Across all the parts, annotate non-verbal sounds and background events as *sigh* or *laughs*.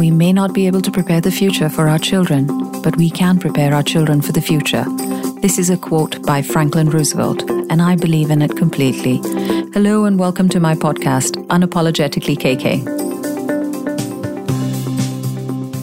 We may not be able to prepare the future for our children, but we can prepare our children for the future. This is a quote by Franklin Roosevelt, and I believe in it completely. Hello, and welcome to my podcast, Unapologetically KK.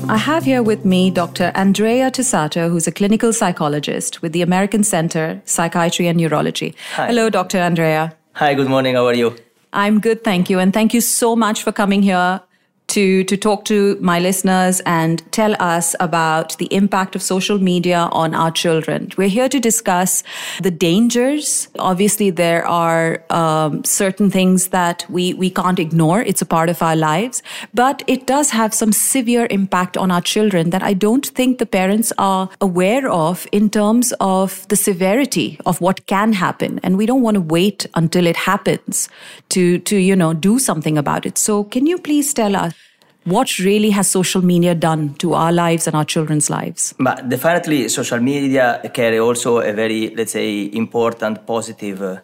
I have here with me Dr. Andrea Tisato, who's a clinical psychologist with the American Center Psychiatry and Neurology. Hi. Hello, Dr. Andrea. Hi, good morning. How are you? I'm good, thank you. And thank you so much for coming here to, to talk to my listeners and tell us about the impact of social media on our children. We're here to discuss the dangers. Obviously, there are um, certain things that we, we can't ignore. It's a part of our lives, but it does have some severe impact on our children that I don't think the parents are aware of in terms of the severity of what can happen. And we don't want to wait until it happens to, to, you know, do something about it. So can you please tell us what really has social media done to our lives and our children's lives? But definitely, social media carry also a very, let's say, important positive uh,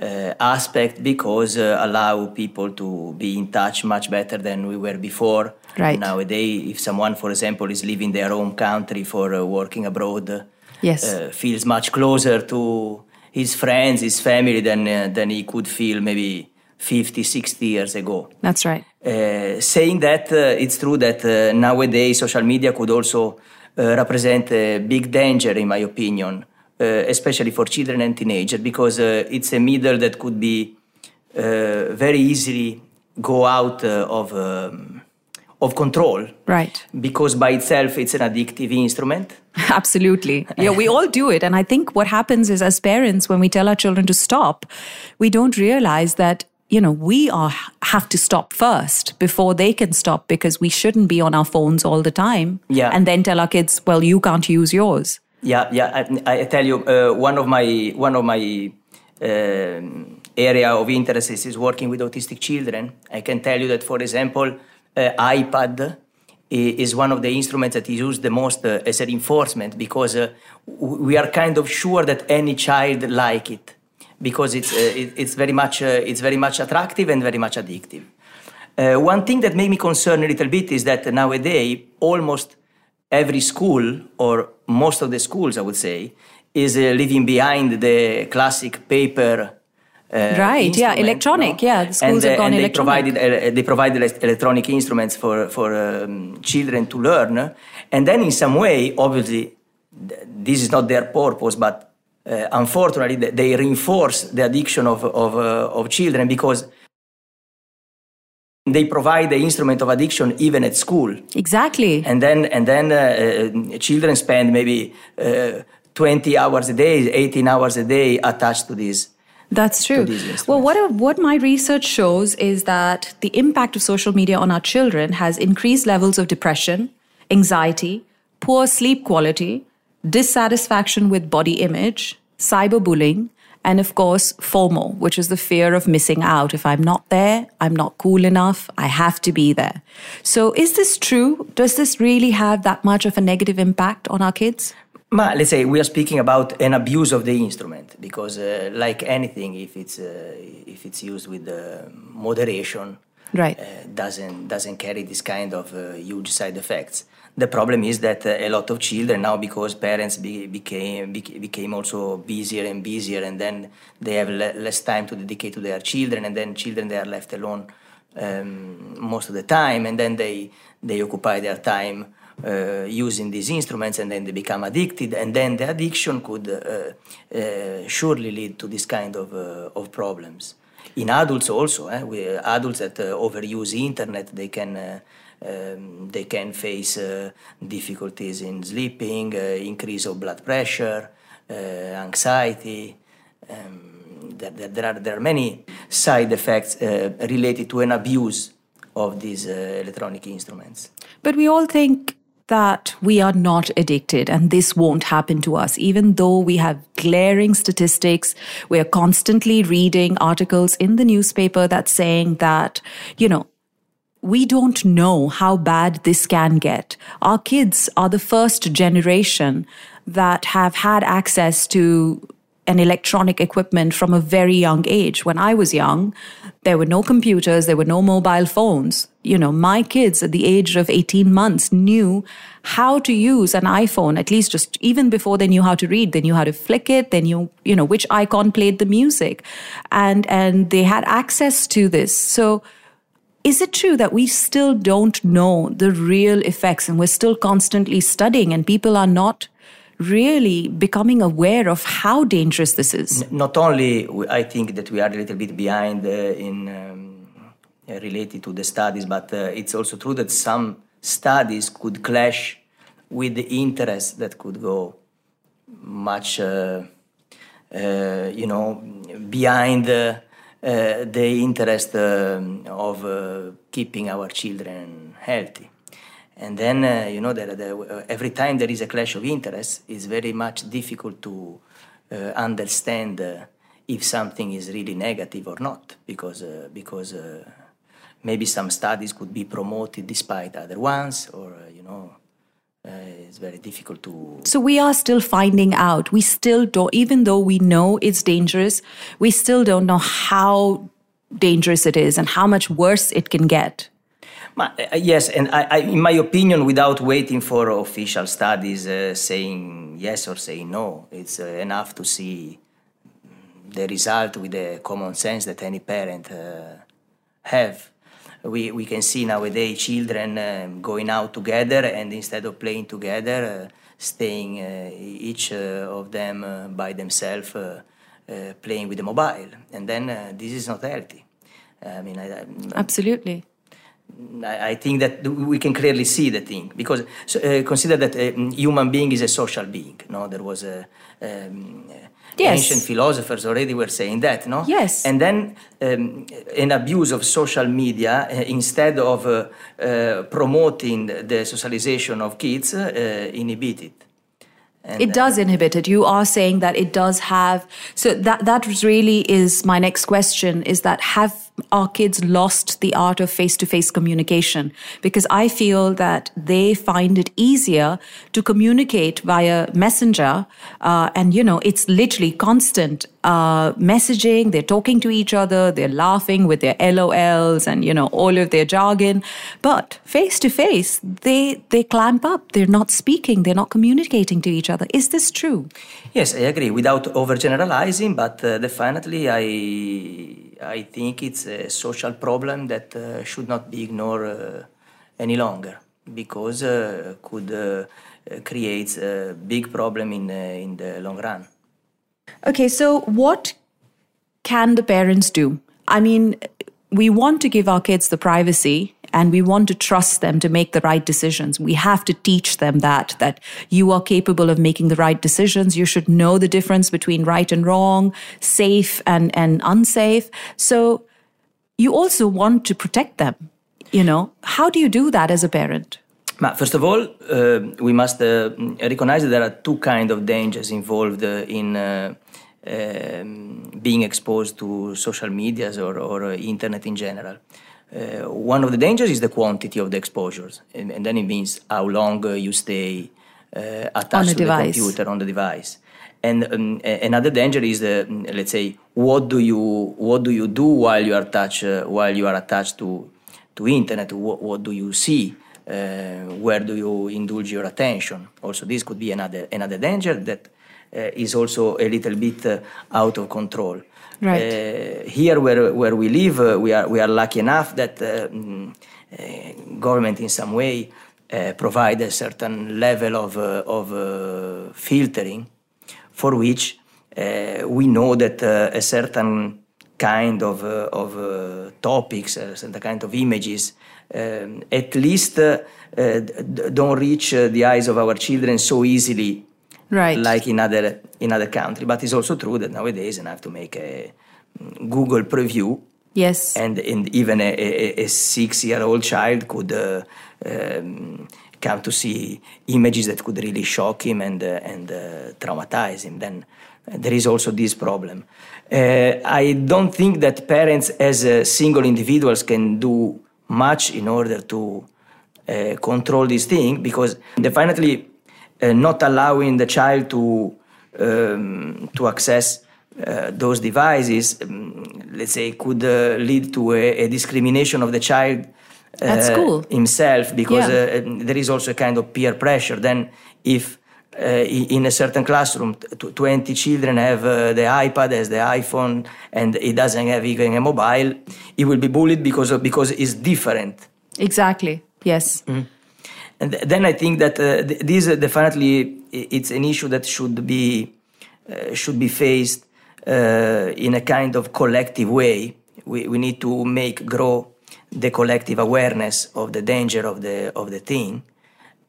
uh, aspect because uh, allow people to be in touch much better than we were before. Right. Nowadays, if someone, for example, is leaving their home country for uh, working abroad, Yes. uh, feels much closer to his friends, his family than uh, than he could feel maybe 50, 60 years ago. That's right. Uh, saying that, uh, it's true that uh, nowadays social media could also represent a big danger, in my opinion, uh, especially for children and teenagers, because uh, it's a middle that could be uh, very easily go out of um, of control. Right. Because by itself, it's an addictive instrument. *laughs* Absolutely. Yeah, we all do it. And I think what happens is, as parents, when we tell our children to stop, we don't realize that. You know, we are have to stop first before they can stop because we shouldn't be on our phones all the time. Yeah. And then tell our kids, well, you can't use yours. Yeah, yeah. I, I tell you, uh, one of my one of my um area of interest is, is working with autistic children. I can tell you that, for example, uh, iPad is one of the instruments that is used the most uh, as a reinforcement because uh, we are kind of sure that any child like it because it's uh, it, it's very much uh, it's very much attractive and very much addictive. Uh, one thing that made me concerned a little bit is that nowadays almost every school or most of the schools, I would say, is uh, leaving behind the classic paper. Uh, Right, yeah, electronic, yeah, the schools and, have gone and they electronic. provided uh, they provided electronic instruments for for um, children to learn, and then in some way, obviously, th- this is not their purpose, but uh, unfortunately, they reinforce the addiction of of, uh, of children because they provide the instrument of addiction even at school Exactly. and then and then uh, uh, children spend maybe uh, 20 hours a day 18 hours a day attached to this That's true. Well, what, what my research shows is that the impact of social media on our children has increased levels of depression, anxiety, poor sleep quality, dissatisfaction with body image, cyberbullying, and of course, FOMO, which is the fear of missing out. If I'm not there, I'm not cool enough, I have to be there. So, is this true? Does this really have that much of a negative impact on our kids? Ma, let's say we are speaking about an abuse of the instrument because uh, like anything if it's uh, if it's used with uh, moderation Right. uh, doesn't doesn't carry this kind of uh, huge side effects. The problem is that uh, a lot of children now, because parents be, became bec- became also busier and busier, and then they have le- less time to dedicate to their children, and then children they are left alone um, most of the time, and then they they occupy their time uh, using these instruments, and then they become addicted, and then the addiction could uh, uh, surely lead to this kind of uh, of problems in adults also eh, we, adults that uh, overuse internet they can uh, um, they can face uh, difficulties in sleeping increase of blood pressure anxiety um, there, there, are there are many side effects related to an abuse of these electronic instruments. But we all think that we are not addicted and this won't happen to us, even though we have glaring statistics. We are constantly reading articles in the newspaper that's saying that, you know, we don't know how bad this can get. Our kids are the first generation that have had access to and electronic equipment from a very young age. When I was young, there were no computers, there were no mobile phones. You know, my kids at the age of 18 months knew how to use an iPhone, at least just even before they knew how to read. They knew how to flick it, they knew, you know, which icon played the music. And and they had access to this. So is it true that we still don't know the real effects and we're still constantly studying and people are not really becoming aware of how dangerous this is? Not only, I think that we are a little bit behind uh, in um, uh, related to the studies, but uh, it's also true that some studies could clash with the interest that could go much, uh, uh, you know, behind uh, the interest of keeping our children healthy. And then, uh, you know, that uh, every time there is a clash of interests, it's very much difficult to uh, understand uh, if something is really negative or not, because, uh, because uh, maybe some studies could be promoted despite other ones, or, you know, it's very difficult to. So we are still finding out. We still don't, even though we know it's dangerous, we still don't know how dangerous it is and how much worse it can get. Uh, yes, and I, I, in my opinion, without waiting for official studies uh, saying yes or saying no, it's uh, enough to see the result with the common sense that any parent uh, have. We, we can see nowadays children um, going out together and instead of playing together, uh, staying uh, each of them by themselves, playing with the mobile. And then this is not healthy. I mean, I, absolutely. I think that we can clearly see the thing because uh, consider that a human being is a social being. No, there was a um, yes. ancient philosophers already were saying that. No, yes. And then um, an abuse of social media uh, instead of uh, uh promoting the socialization of kids uh, inhibited. And it does inhibit it. You are saying that it does have. So that that really is my next question: is that have our kids lost the art of face to face communication because I feel that they find it easier to communicate via messenger. Uh, and, you know, it's literally constant uh, messaging. They're talking to each other. They're laughing with their LOLs and, you know, all of their jargon. But face to face, they, they clamp up. They're not speaking. They're not communicating to each other. Is this true? Yes, I agree. Without overgeneralizing, but uh, definitely I I think it's a social problem that uh, should not be ignored uh, any longer because uh, could uh, create a big problem in in the long run. Okay, so what can the parents do? I mean, we want to give our kids the privacy and we want to trust them to make the right decisions. We have to teach them that, that you are capable of making the right decisions. You should know the difference between right and wrong, safe and, and unsafe. So you also want to protect them. You know, how do you do that as a parent? First of all, uh, we must uh, recognize that there are two kinds of dangers involved uh, in uh, um, being exposed to social medias or, or uh, internet in general. Uh, one of the dangers is the quantity of the exposures, and, and then it means how long uh, you stay uh, attached to device. the computer on the device. And um, another danger is, the, let's say, what do you what do you do while you are attached uh, while you are attached to to internet? What, what do you see? Uh, where do you indulge your attention? Also, this could be another another danger that uh, is also a little bit uh, out of control. Right. Uh, here, where where we live, we are we are lucky enough that mm, government in some way provide a certain level of of filtering, for which we know that a certain kind of, uh, of uh, topics, uh, certain kind of images, um, at least don't reach the eyes of our children so easily right. like in other in other countries. But it's also true that nowadays I have to make a mm, Google preview. Yes, and, and even a, a, a six-year-old child could uh, um, come to see images that could really shock him and uh, and uh, traumatize him. Then uh, there is also this problem. Uh, I don't think that parents, as uh, single individuals, can do much in order to control this thing because definitely not allowing the child to um, to access uh, those devices, um, let's say, could uh, lead to a, a, discrimination of the child at school himself, because yeah. there is also a kind of peer pressure. Then, if uh, in a certain classroom, 20 children have uh, the iPad as the iPhone and it doesn't have even a mobile, he will be bullied because of, because it's different. Exactly. Yes. Mm. And th- then I think that uh, th- this definitely it's an issue that should be uh, should be faced uh, in a kind of collective way. We, we need to make grow the collective awareness of the danger of the of the thing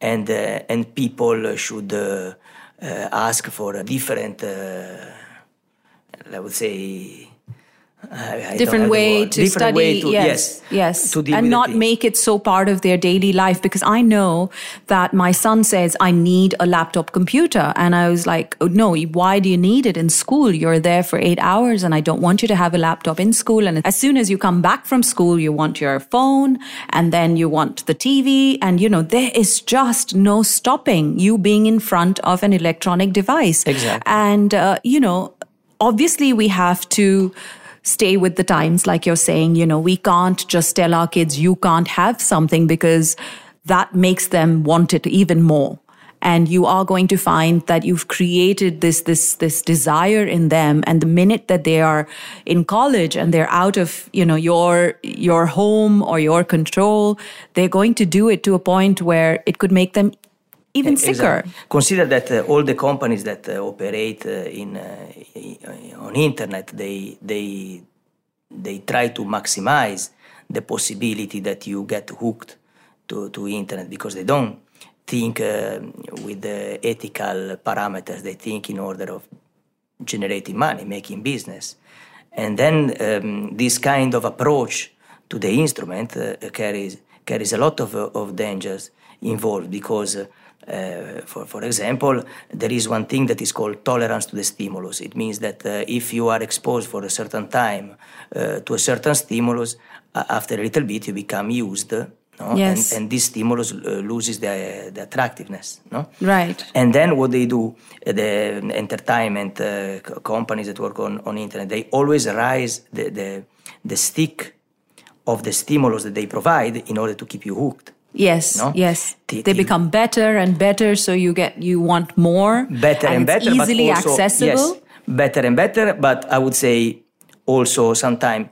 and uh, and people should uh, ask for a different, I would say, I different way to different study way to, yes yes, yes. and not make it so part of their daily life because i know that my son says i need a laptop computer and i was like oh, no why do you need it in school? You're there for 8 hours and i don't want you to have a laptop in school and as soon as you come back from school you want your phone and then you want the tv and you know there is just no stopping you being in front of an electronic device. Exactly. And uh, you know obviously we have to stay with the times, like you're saying. You know, we can't just tell our kids, you can't have something because that makes them want it even more. And you are going to find that you've created this, this, this desire in them. And the minute that they are in college and they're out of, you know, your, your home or your control, they're going to do it to a point where it could make them even sicker. Exactly. Consider that uh, all the companies that uh, operate uh, in uh, on internet they they they try to maximize the possibility that you get hooked to, to internet because they don't think uh, with the ethical parameters they think in order of generating money making business and then um, this kind of approach to the instrument uh, carries carries a lot of, of dangers involved because uh, for, for example, there is one thing that is called tolerance to the stimulus. It means that uh, if you are exposed for a certain time uh, to a certain stimulus, after a little bit you become used. No? Yes. And, and this stimulus uh, loses the, the attractiveness. No? Right. And then what they do, uh, the entertainment uh, companies that work on, on internet, they always rise the, the, the stick of the stimulus that they provide in order to keep you hooked. Yes, no? yes. The, they the, become better and better, so you get you want more. Better and, and better, easily but also, accessible. Yes, better and better, but I would say also sometimes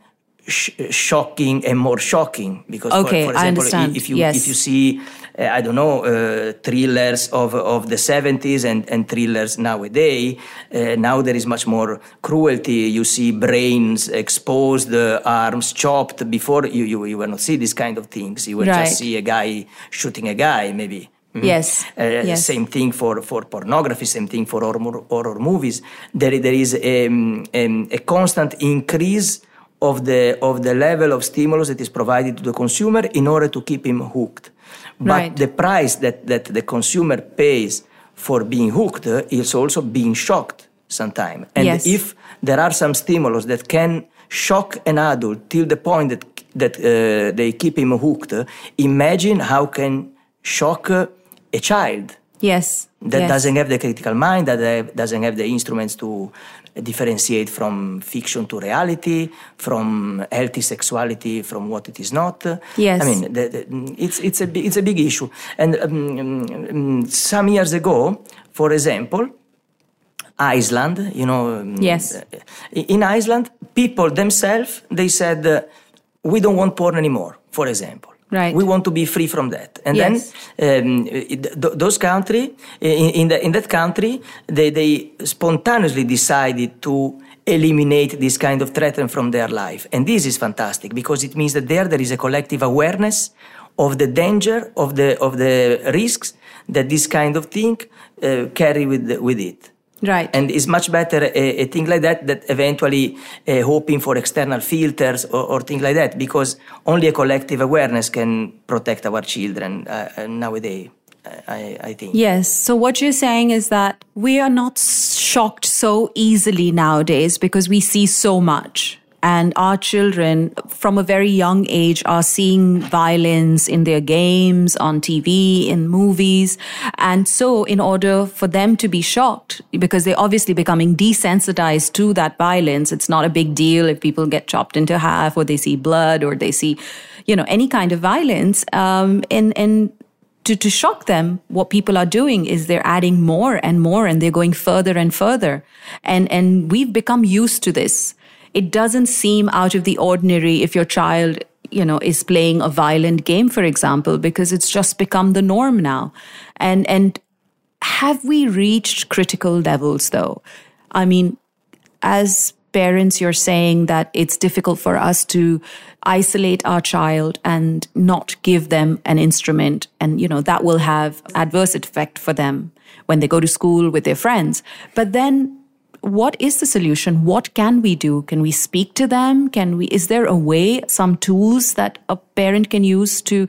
sh- shocking and more shocking because, okay, for, for example, if you yes. if you see I don't know, uh, thrillers of, of the 70s and, and thrillers nowadays. Uh, now there is much more cruelty. You see brains exposed, uh, arms chopped. Before you, you, you will not see these kind of things. You will right. just see a guy shooting a guy, maybe. Mm-hmm. Yes. Uh, yes. Same thing for, for pornography, same thing for horror, horror movies. There, there is a, um, um, a constant increase of the, of the level of stimulus that is provided to the consumer in order to keep him hooked. But right. the price that, that the consumer pays for being hooked is also being shocked sometimes. And yes. if there are some stimulus that can shock an adult till the point that that uh, they keep him hooked, imagine how can shock a child. Yes. That yes. doesn't have the critical mind, that doesn't have the instruments to differentiate from fiction to reality, from healthy sexuality from what it is not. Yes. I mean, the, the, it's, it's, a, it's a big issue. And um, um, some years ago, for example, Iceland, you know. Um, yes. In Iceland, people themselves, they said, uh, we don't want porn anymore, for example. Right. We want to be free from that. And yes. then um, th- those country, in, in, the, in that country, they, they spontaneously decided to eliminate this kind of threat from their life. And this is fantastic because it means that there there is a collective awareness of the danger, of the, of the risks that this kind of thing uh, carry with, with it. Right. And it's much better a, a thing like that that eventually uh, hoping for external filters or, or things like that because only a collective awareness can protect our children uh, nowadays. I, I, think. Yes. So what you're saying is that we are not shocked so easily nowadays because we see so much. And our children from a very young age are seeing violence in their games, on TV, in movies. And so, in order for them to be shocked, because they're obviously becoming desensitized to that violence, it's not a big deal if people get chopped into half or they see blood or they see, you know, any kind of violence. Um, and, and to, to shock them, what people are doing is they're adding more and more and they're going further and further. And, and we've become used to this. It doesn't seem out of the ordinary if your child, you know, is playing a violent game, for example, because it's just become the norm now. And, and have we reached critical levels though? I mean, as parents, you're saying that it's difficult for us to isolate our child and not give them an instrument. And, you know, that will have adverse effect for them when they go to school with their friends. But then what is the solution? What can we do? Can we speak to them? Can we, is there a way, some tools that a parent can use to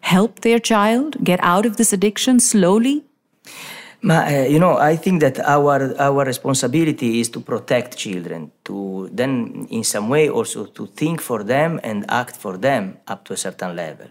help their child get out of this addiction slowly? Uh, you know, I think that our our responsibility is to protect children, to then in some way also to think for them and act for them up to a certain level.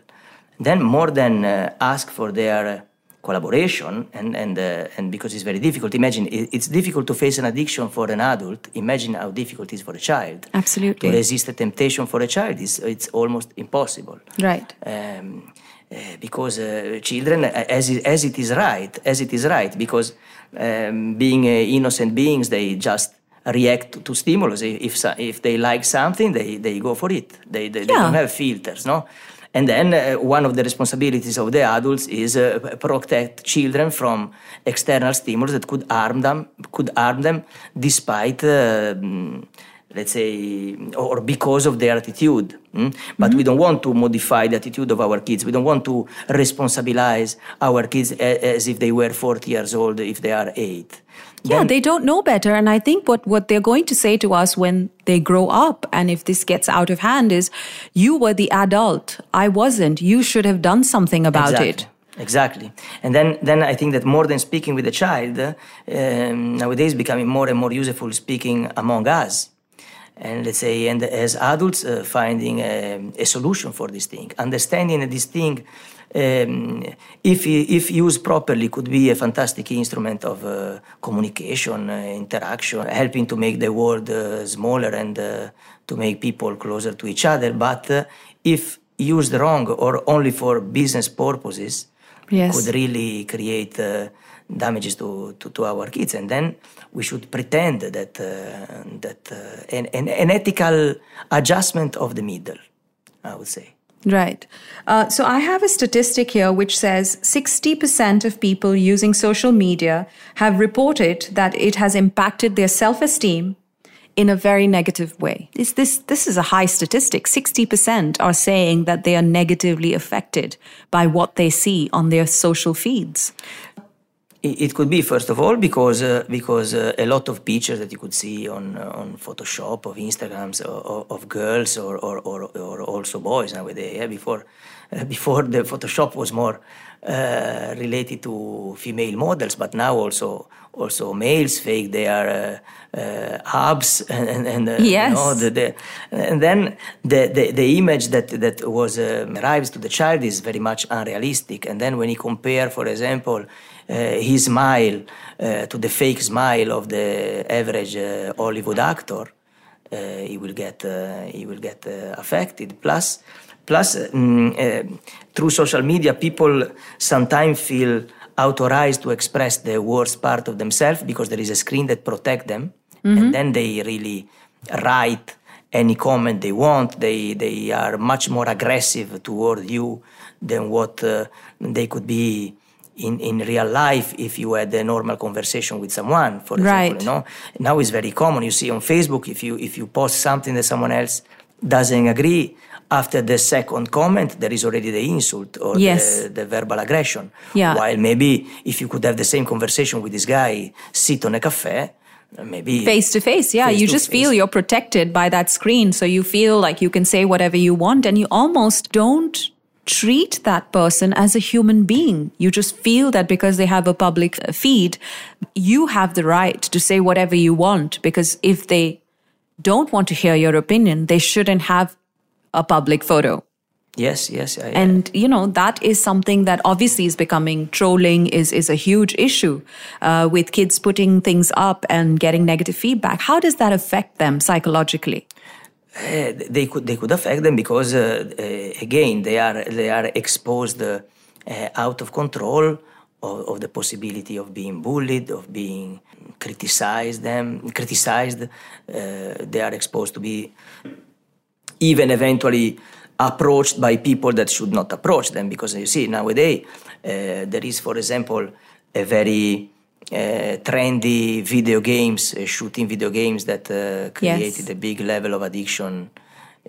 Then more than uh, ask for their collaboration and and uh, and because it's very difficult. Imagine it's difficult to face an addiction for an adult. Imagine how difficult it is for a child. Absolutely. To resist a temptation for a child is it's almost impossible. Right. Um, uh, because uh, children, uh, as it, as it is right, as it is right, because um, being innocent beings, they just react to stimulus. If if they like something, they, they go for it. They they, yeah. they don't have filters, no. And then uh, one of the responsibilities of the adults is uh, protect children from external stimulus that could harm them, could harm them, despite. Uh, let's say, or because of their attitude. Mm? But mm-hmm. we don't want to modify the attitude of our kids. We don't want to responsibilize our kids as if they were 40 years old if they are eight. Yeah, then, they don't know better. And I think what, what they're going to say to us when they grow up, and if this gets out of hand, is you were the adult. I wasn't. You should have done something about exactly. it. Exactly, and then then I think that more than speaking with the child, um, nowadays becoming more and more useful speaking among us and let's say and as adults uh, finding a, a, solution for this thing understanding this thing um, if if used properly could be a fantastic instrument of uh, communication uh, interaction helping to make the world uh, smaller and uh, to make people closer to each other. But uh, if used wrong or only for business purposes yes. could really create damages to, to, to, our kids. And then we should pretend that uh, that uh, an, an, an, ethical adjustment of the middle i would say right uh, so i have a statistic here which says 60% of people using social media have reported that it has impacted their self-esteem in a very negative way. Is this this is a high statistic. 60% are saying that they are negatively affected by what they see on their social feeds. It could be first of all because uh, because uh, a lot of pictures that you could see on uh, on Photoshop of Instagrams of, of girls or, or, or, or, also boys nowadays. Yeah? Before uh, before the Photoshop was more uh, related to female models, but now also also males fake their uh, abs *laughs* and and, and yes. you know, the, the, and then the, the, the image that that was arrives to the child is very much unrealistic. And then when you compare, for example uh, his smile uh, to the fake smile of the average uh, Hollywood actor, he will get he will get affected. Plus, plus mm, through social media, people sometimes feel authorized to express the worst part of themselves because there is a screen that protects them, mm-hmm. and then they really write any comment they want. They they are much more aggressive toward you than what uh, they could be in, in real life if you had a normal conversation with someone for example right. you know now it's very common you see on facebook if you if you post something that someone else doesn't agree after the second comment there is already the insult or yes. the, the, verbal aggression yeah. while maybe if you could have the same conversation with this guy sit on a cafe maybe face to face yeah you just face. feel you're protected by that screen so you feel like you can say whatever you want and you almost don't treat that person as a human being. You just feel that because they have a public feed, you have the right to say whatever you want because if they don't want to hear your opinion, they shouldn't have a public photo. Yes, yes. I, and you know that is something that obviously is becoming trolling is is a huge issue uh, with kids putting things up and getting negative feedback. How does that affect them psychologically? Uh, they could they could affect them because uh, uh again they are they are exposed out of control of, of, the possibility of being bullied of being criticized them criticized they are exposed to be even eventually approached by people that should not approach them because you see nowadays there is for example a very uh, trendy video games uh, shooting video games that uh, created yes. a big level of addiction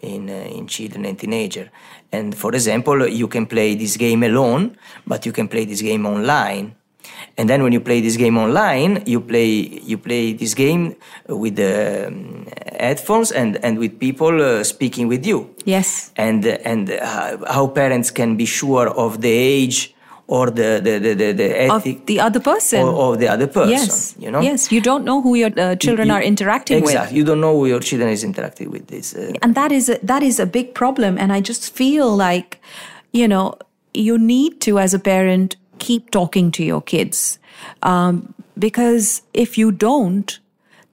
in uh, in children and teenagers and for example you can play this game alone but you can play this game online. And then when you play this game online you play you play this game with the um, headphones and and with people uh, speaking with you. Yes. And and uh, how parents can be sure of the age or the the the, the, the ethic of the other person. or, or, the other person yes. you know? Yes. You don't know who your uh, children you, are interacting exactly. with. Exactly. You don't know who your children is interacting with. This uh, and that is a, that is a big problem. And i just feel like you know you need to as a parent keep talking to your kids. Um, because if you don't,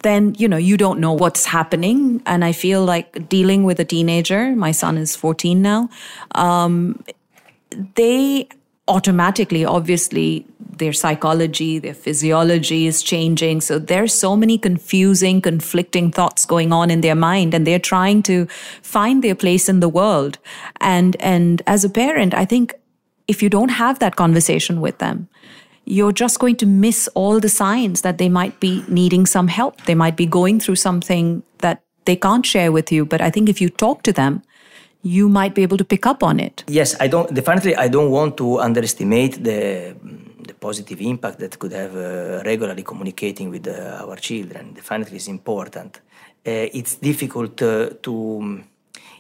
then you know you don't know what's happening. And i feel like dealing with a teenager my son is 14 now um, they automatically obviously their psychology their physiology is changing so there's so many confusing conflicting thoughts going on in their mind and they're trying to find their place in the world and and as a parent i think if you don't have that conversation with them, you're just going to miss all the signs that they might be needing some help. They might be going through something that they can't share with you. But I think if you talk to them, you might be able to pick up on it. Yes, I don't. Definitely, I don't want to underestimate the the positive impact that could have uh, regularly communicating with uh, our children. Definitely, is important. Uh, it's difficult uh, to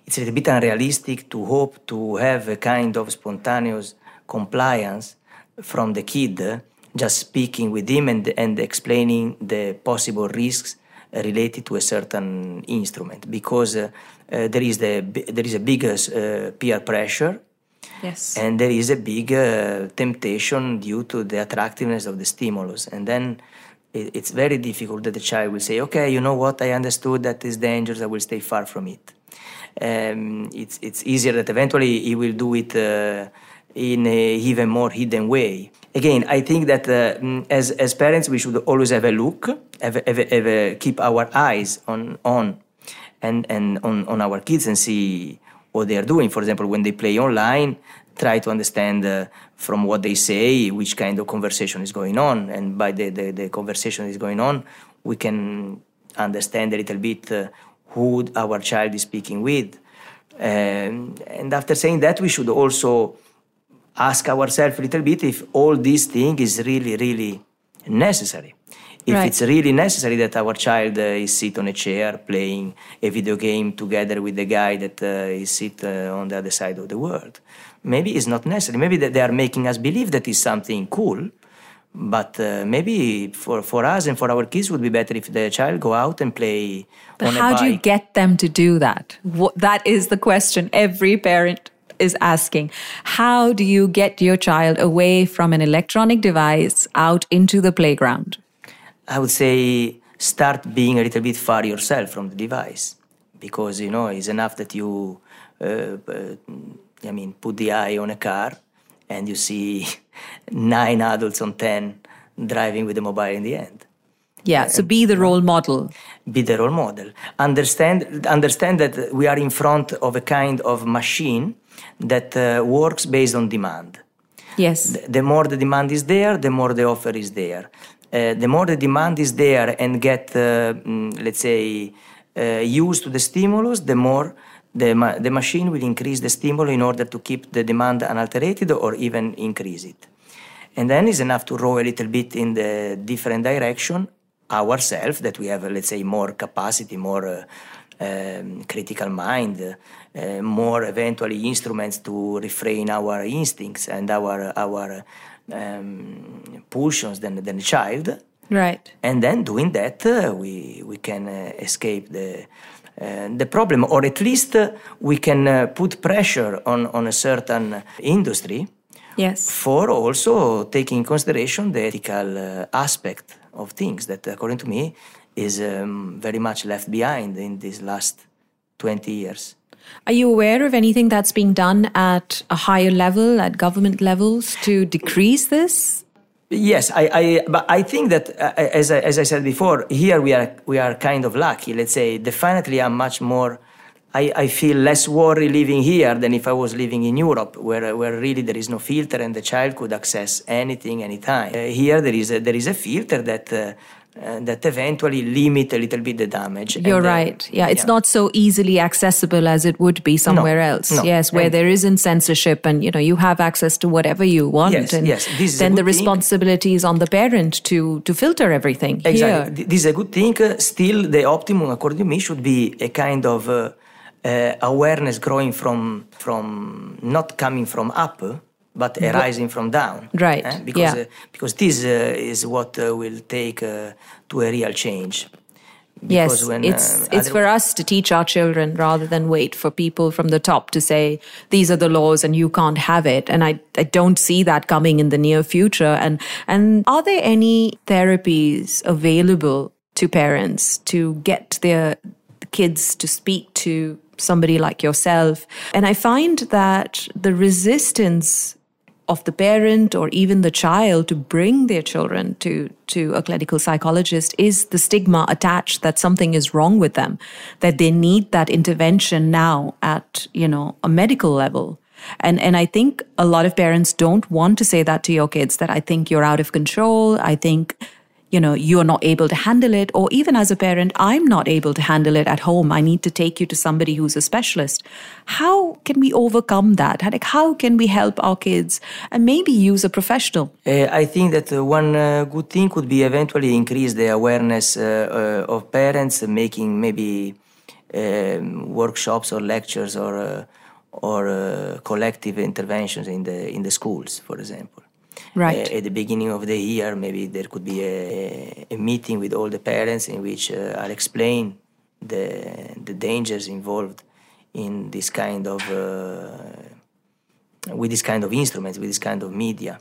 it's a little bit unrealistic to hope to have a kind of spontaneous compliance from the kid just speaking with him and, and explaining the possible risks related to a certain instrument because uh, there is the there is a bigger uh, peer pressure. Yes. And there is a big uh, temptation due to the attractiveness of the stimulus. And then it, it's very difficult that the child will say okay you know what? I understood that is dangerous. I will stay far from it. Um, it's it's easier that eventually he will do it uh, in a even more hidden way. Again, I think that uh, mm, as as parents we should always have a look, have, have a, keep our eyes on on and and on, on our kids and see what they are doing. For example, when they play online, try to understand uh, from what they say which kind of conversation is going on, and by the the, the conversation is going on, we can understand a little bit uh, who our child is speaking with. Um, and after saying that, we should also ask ourselves a little bit if all these things is really, really necessary. If right. it's really necessary that our child uh, is sit on a chair playing a video game together with the guy that uh, is sit uh, on the other side of the world, maybe it's not necessary. Maybe that they are making us believe that is something cool, but uh, maybe for, for us and for our kids would be better if the child go out and play but how do you get them to do that what, that is the question every parent is asking how do you get your child away from an electronic device out into the playground i would say start being a little bit far yourself from the device because you know it's enough that you uh, uh, i mean put the eye on a car and you see *laughs* nine adults on 10 driving with a mobile in the end. Yeah, so be the role model. Be the role model. Understand, understand that we are in front of a kind of machine that uh, works based on demand. Yes. The, the, more the demand is there, the more the offer is there. Uh, the more the demand is there and get, uh, mm, let's say, uh, used to the stimulus, the more the, ma- the machine will increase the stimulus in order to keep the demand unaltered or even increase it. And then it's enough to row a little bit in the different direction ourselves that we have, let's say, more capacity, more uh, um, critical mind, uh, more eventually instruments to refrain our instincts and our our um, pulsions than, than the child. Right. And then doing that, uh, we, we can uh, escape the, uh, the problem, or at least uh, we can uh, put pressure on, on a certain industry Yes. for also taking in consideration the ethical uh, aspect of things that, according to me, is um, very much left behind in these last 20 years. Are you aware of anything that's being done at a higher level, at government levels, to decrease this? Yes, I, I, but I think that uh, as, I, as I said before, here we are we are kind of lucky. Let's say definitely I'm much more. I, I feel less worry living here than if I was living in Europe, where where really there is no filter and the child could access anything anytime. Uh, here there is a, there is a filter that. Uh, uh, that eventually limit a little bit the damage. You're And, right. Yeah, it's not so easily accessible as it would be somewhere else. no. Yes, where And- there isn't censorship and you know you have access to whatever you want. Yes, and yes, then the good thing. responsibility is on the parent to to filter everything. Exactly. Here. This is a good thing. Uh, Still, the optimum, according to me, should be a kind of uh, uh, awareness growing from from not coming from up, but arising from down. Right, eh? Because yeah. uh, because this uh, is what uh, will take uh, to a real change. Yes, when, it's uh, it's for us to teach our children rather than wait for people from the top to say these are the laws and you can't have it. And I I don't see that coming in the near future. And and are there any therapies available to parents to get their kids to speak to somebody like yourself? And I find that the resistance of the parent or even the child to bring their children to to a clinical psychologist is the stigma attached that something is wrong with them that they need that intervention now at you know a medical level. And and i think a lot of parents don't want to say that to your kids that i think you're out of control. I think you know you're not able to handle it or even as a parent i'm not able to handle it at home. I need to take you to somebody who's a specialist. How can we overcome that? Like how can we help our kids and maybe use a professional? Uh, I think that uh, one uh, good thing could be eventually increase the awareness uh, uh, of parents, making maybe um, workshops or lectures or uh, or collective interventions in the in the schools, for example. Right. Uh, at the beginning of the year, maybe there could be a, a meeting with all the parents in which uh, I'll explain the the dangers involved in this kind of uh, with this kind of instruments, with this kind of media.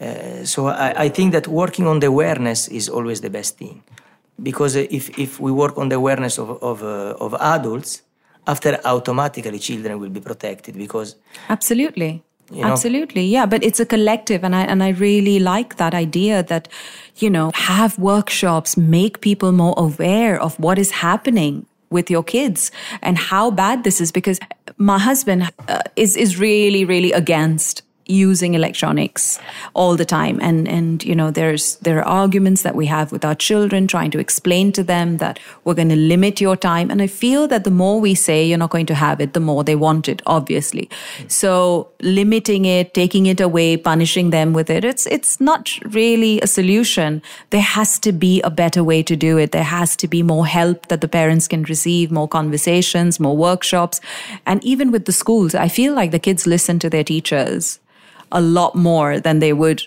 Uh, so I, I think that working on the awareness is always the best thing, because uh, if if we work on the awareness of of, uh, of adults, after automatically children will be protected because Absolutely. You know? Absolutely. Yeah, but it's a collective and I and I really like that idea that you know, have workshops, make people more aware of what is happening with your kids and how bad this is because my husband uh, is is really really against using electronics all the time. And and you know there's there are arguments that we have with our children trying to explain to them that we're going to limit your time. And i feel that the more we say you're not going to have it the more they want it obviously. So limiting it taking it away punishing them with it it's it's not really a solution. There has to be a better way to do it. There has to be more help that the parents can receive more conversations more workshops. And even with the schools i feel like the kids listen to their teachers a lot more than they would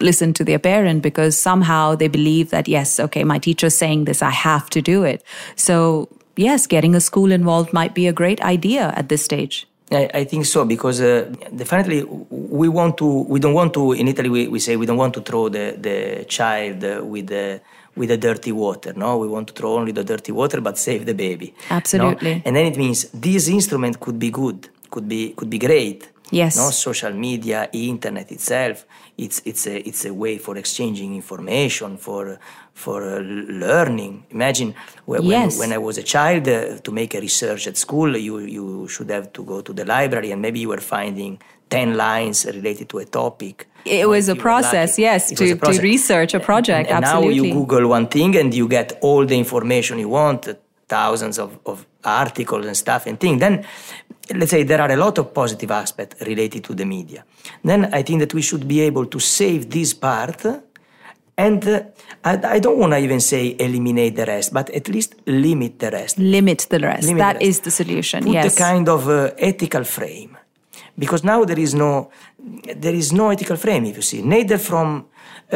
listen to their parent because somehow they believe that yes okay my teacher's saying this i have to do it so yes getting a school involved might be a great idea at this stage I, I think so because uh, definitely we want to. We don't want to. In Italy, we, we say we don't want to throw the the child with the with the dirty water. No, we want to throw only the dirty water, but save the baby. no? Absolutely. And then it means this instrument could be good, could be could be great. Yes. No, social media, internet itself. It's it's a it's a way for exchanging information for for uh, learning. Imagine when, Yes. when when I was a child uh, to make a research at school, you you should have to go to the library and maybe you were finding ten lines related to a topic. It was a process, yes, It to- a to research a project, And, and now you Google one thing and you get all the information you want, thousands of, of articles and stuff and things. Then, let's say there are a lot of positive aspects related to the media. Then I think that we should be able to save this part. And uh, I, I don't want to even say eliminate the rest, but at least limit the rest. limit the rest Limit That the is the solution Put yes a kind of uh, ethical frame, because now there is no there is no ethical frame. If you see, neither from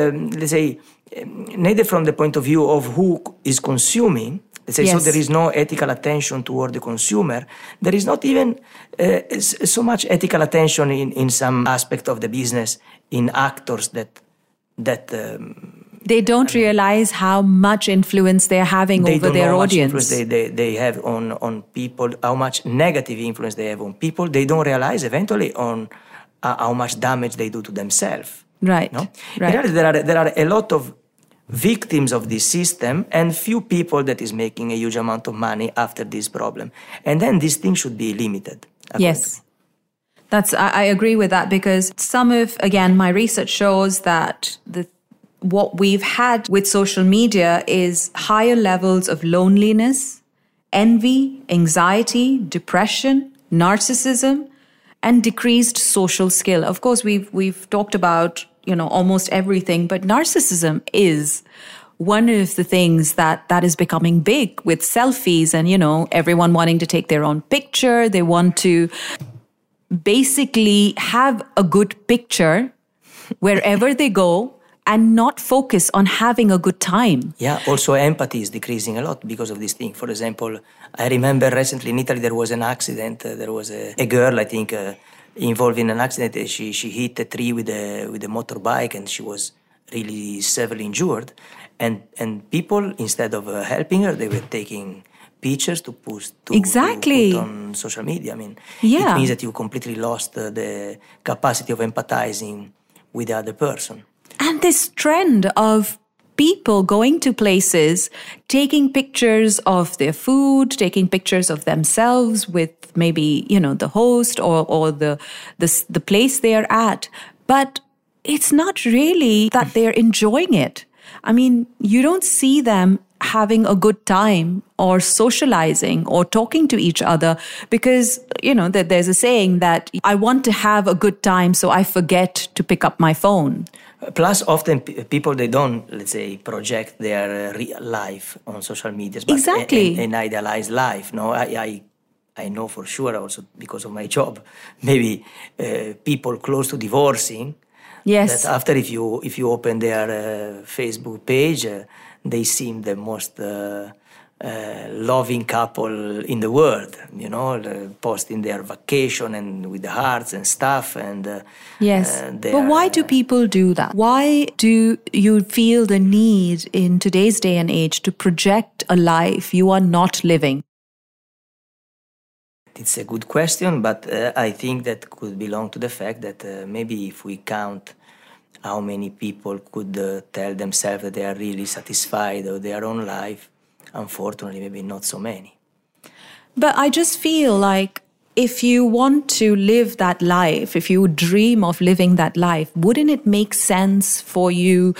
um, let's say um, neither from the point of view of who is consuming. Let's say, Yes. so there is no ethical attention toward the consumer. There is not even uh, so much ethical attention in, in some aspect of the business in actors that that um, They don't realize how much influence they're having they over don't their know how much audience. influence they, they, they have on, on people, how much negative influence they have on people. They don't realize eventually on uh, how much damage they do to themselves. Right, No? right. In reality, there are, there are a lot of victims of this system and few people that is making a huge amount of money after this problem. And then this thing should be limited. Yes. That's I, agree with that because some of again my research shows that the what we've had with social media is higher levels of loneliness, envy, anxiety, depression, narcissism, and decreased social skill. Of course, we've we've talked about you know almost everything, but narcissism is one of the things that that is becoming big with selfies and you know everyone wanting to take their own picture. They want to basically have a good picture wherever they go and not focus on having a good time. Yeah, also empathy is decreasing a lot because of this thing. For example, I remember recently in Italy there was an accident. Uh, there was a, a girl, I think, uh, involved in an accident. Uh, She she hit a tree with a with a motorbike and she was really severely injured. And and people instead of uh, helping her, they were taking pictures to post to, to Exactly. put on social media. I mean, Yeah. it means that you completely lost uh, the capacity of empathizing with the other person. And this trend of people going to places, taking pictures of their food, taking pictures of themselves with maybe, you know, the host or, or the, the, the place they're at. But it's not really that they're enjoying it. I mean, you don't see them having a good time or socializing or talking to each other because, you know, that there's a saying that I want to have a good time, so I forget to pick up my phone. Plus, often people they don't let's say project their uh, real life on social media, Exactly. an, an idealized life. No, I, I I know for sure also because of my job. *laughs* Maybe uh, people close to divorcing. Yes. That after if you if you open their uh, Facebook page, uh, they seem the most. Uh, uh, loving couple in the world, you know, uh, posting their vacation and with the hearts and stuff, and uh, Yes. uh, but why are- do people do that? Why do you feel the need in today's day and age to project a life you are not living? It's a good question, but uh, I think that could belong to the fact that uh, maybe if we count how many people could uh, tell themselves that they are really satisfied with their own life, unfortunately, maybe not so many. But I just feel like if you want to live that life, if you dream of living that life, wouldn't it make sense for you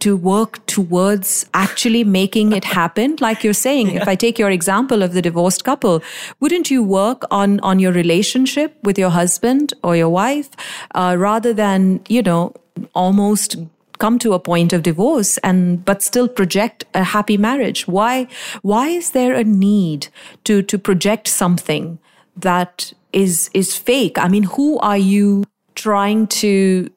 to work towards actually making it happen? *laughs* Like you're saying, if I take your example of the divorced couple, wouldn't you work on, on your relationship with your husband or your wife uh, rather than, you know, almost come to a point of divorce and but still project a happy marriage. Why why is there a need to to project something that is is fake? I mean who are you trying to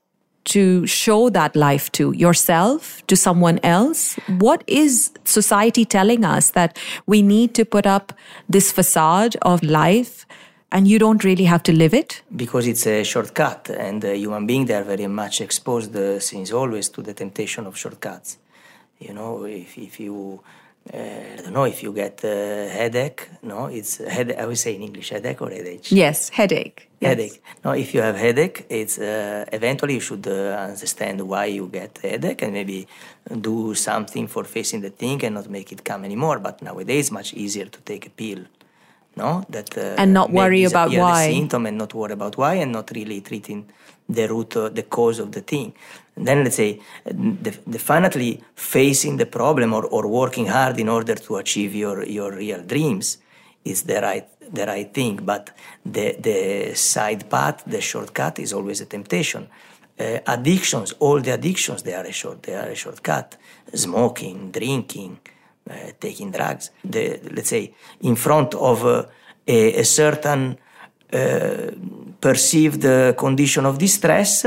to show that life to? Yourself? To someone else? What is society telling us that we need to put up this facade of life and you don't really have to live it Because it's a shortcut, and uh, human beings they are very much exposed uh, since always to the temptation of shortcuts. You know, if, if you, uh, I don't know, if you get a headache, no, it's head. I would say in English, headache or headache. yes headache Yes. headache. No, if you have headache, it's uh, eventually you should uh, understand why you get headache and maybe do something for facing the thing and not make it come anymore. But nowadays, it's much easier to take a pill, no, that uh, And not worry about why. the symptom and not worry about why and not really treating the root, uh, the cause of the thing. And then let's say the, definitely facing the problem or, or working hard in order to achieve your, your real dreams is the right the right thing. But the the side path, the shortcut, is always a temptation. Uh, addictions, all the addictions, they are a short they are a shortcut. Smoking, drinking, taking drugs. The, let's say in front of uh, a, a certain uh, perceived uh, condition of distress,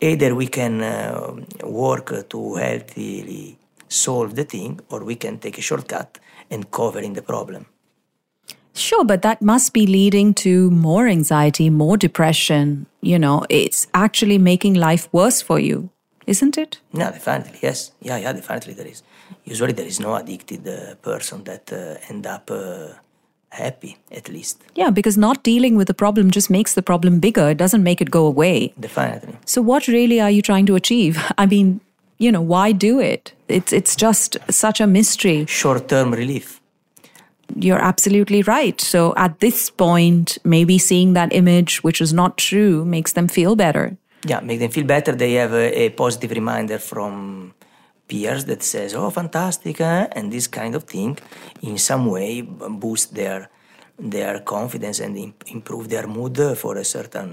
either we can uh, work to healthily solve the thing or we can take a shortcut and cover in the problem. Sure, but that must be leading to more anxiety, more depression. You know, it's actually making life worse for you, isn't it? Yeah, definitely. Yes. Yeah, yeah, definitely there is. Usually there is no addicted uh, person that uh, end up uh, happy, at least. Yeah, because not dealing with the problem just makes the problem bigger. It doesn't make it go away. Definitely. So what really are you trying to achieve? *laughs* I mean, you know, why do it? It's it's just such a mystery. Short-term relief you're absolutely right. So at this point, maybe seeing that image, which is not true, makes them feel better. Yeah, make them feel better. They have a, a positive reminder from peers that says, "Oh, fantastic," eh? and this kind of thing, in some way, boost their their confidence and imp- improve their mood for a certain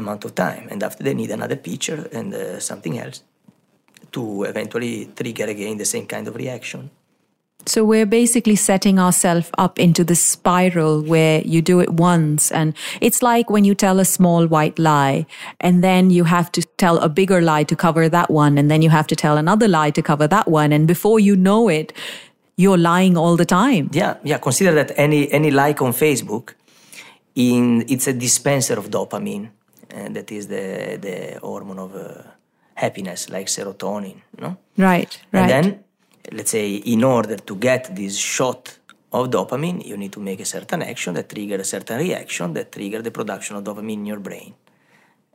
amount of time. And after they need another picture and uh, something else to eventually trigger again the same kind of reaction. So we're basically setting ourselves up into this spiral where you do it once and it's like when you tell a small white lie and then you have to tell a bigger lie to cover that one and then you have to tell another lie to cover that one and before you know it you're lying all the time. Yeah, yeah, consider that any any like on Facebook in it's a dispenser of dopamine and that is the the hormone of uh, happiness like serotonin, no? Right, right. And then let's say, in order to get this shot of dopamine, you need to make a certain action that trigger a certain reaction that trigger the production of dopamine in your brain.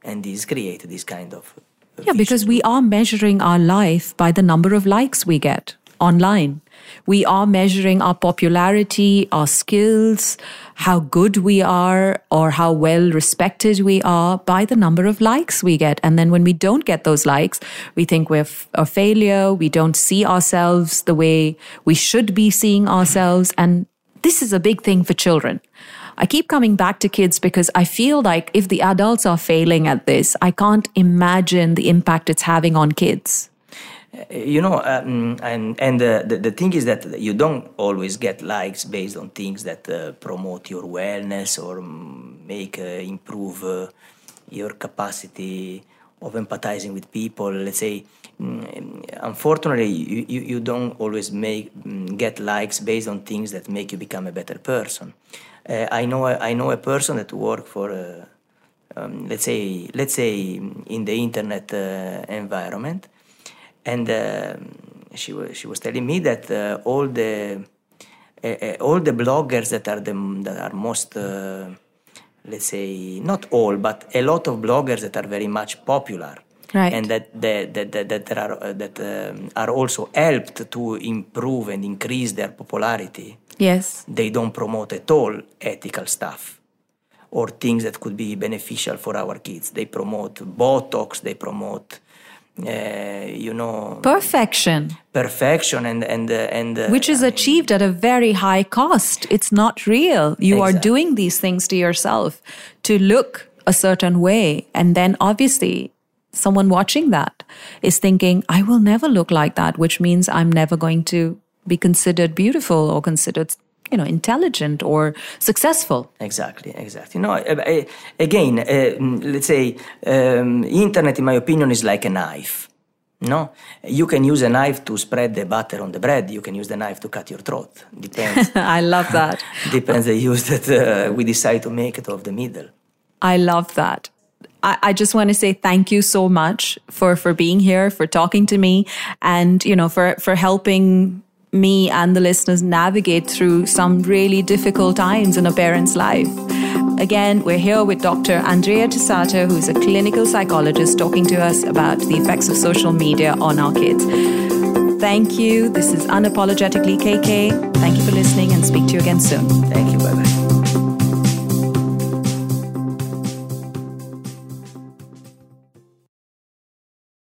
And this create this kind of uh, yeah, because we are measuring our life by the number of likes we get online. We are measuring our popularity, our skills, how good we are, or how well respected we are by the number of likes we get. And then when we don't get those likes, we think we're a failure. We don't see ourselves the way we should be seeing ourselves. And this is a big thing for children. I keep coming back to kids because I feel like if the adults are failing at this, I can't imagine the impact it's having on kids. Uh, you know, um, and and uh, the the thing is that you don't always get likes based on things that uh, promote your wellness or make uh, improve uh, your capacity of empathizing with people. Let's say, um, unfortunately, you, you, you, don't always make um, get likes based on things that make you become a better person. Uh, I know I know a person that work for. Um, let's say, let's say in the internet environment, and uh, she was she was telling me that uh, all the uh, all the bloggers that are the that are most let's say not all but a lot of bloggers that are very much popular. Right. and that that, that, that, that are uh, that um, are also helped to improve and increase their popularity. Yes. They don't promote at all ethical stuff or things that could be beneficial for our kids. They promote botox they promote uh, you know perfection. perfection and and uh, and uh, which is achieved at a very high cost. It's not real. You exactly. are doing these things to yourself to look a certain way. And then obviously someone watching that is thinking i will never look like that which means i'm never going to be considered beautiful or considered you know intelligent or successful. Exactly exactly. No again uh, let's say um, internet in my opinion is like a knife no? You can use a knife to spread the butter on the bread. You can use the knife to cut your throat. Depends. *laughs* I love that. *laughs* Depends the use that uh, we decide to make it of the middle. I love that. I, I just want to say thank you so much for for being here, for talking to me, and you know for for helping me and the listeners navigate through some really difficult times in a parent's life. Again, we're here with Dr. Andrea Tessato, who's a clinical psychologist, talking to us about the effects of social media on our kids. Thank you. This is Unapologetically KK. Thank you for listening and speak to you again soon. Thank you. Bye bye.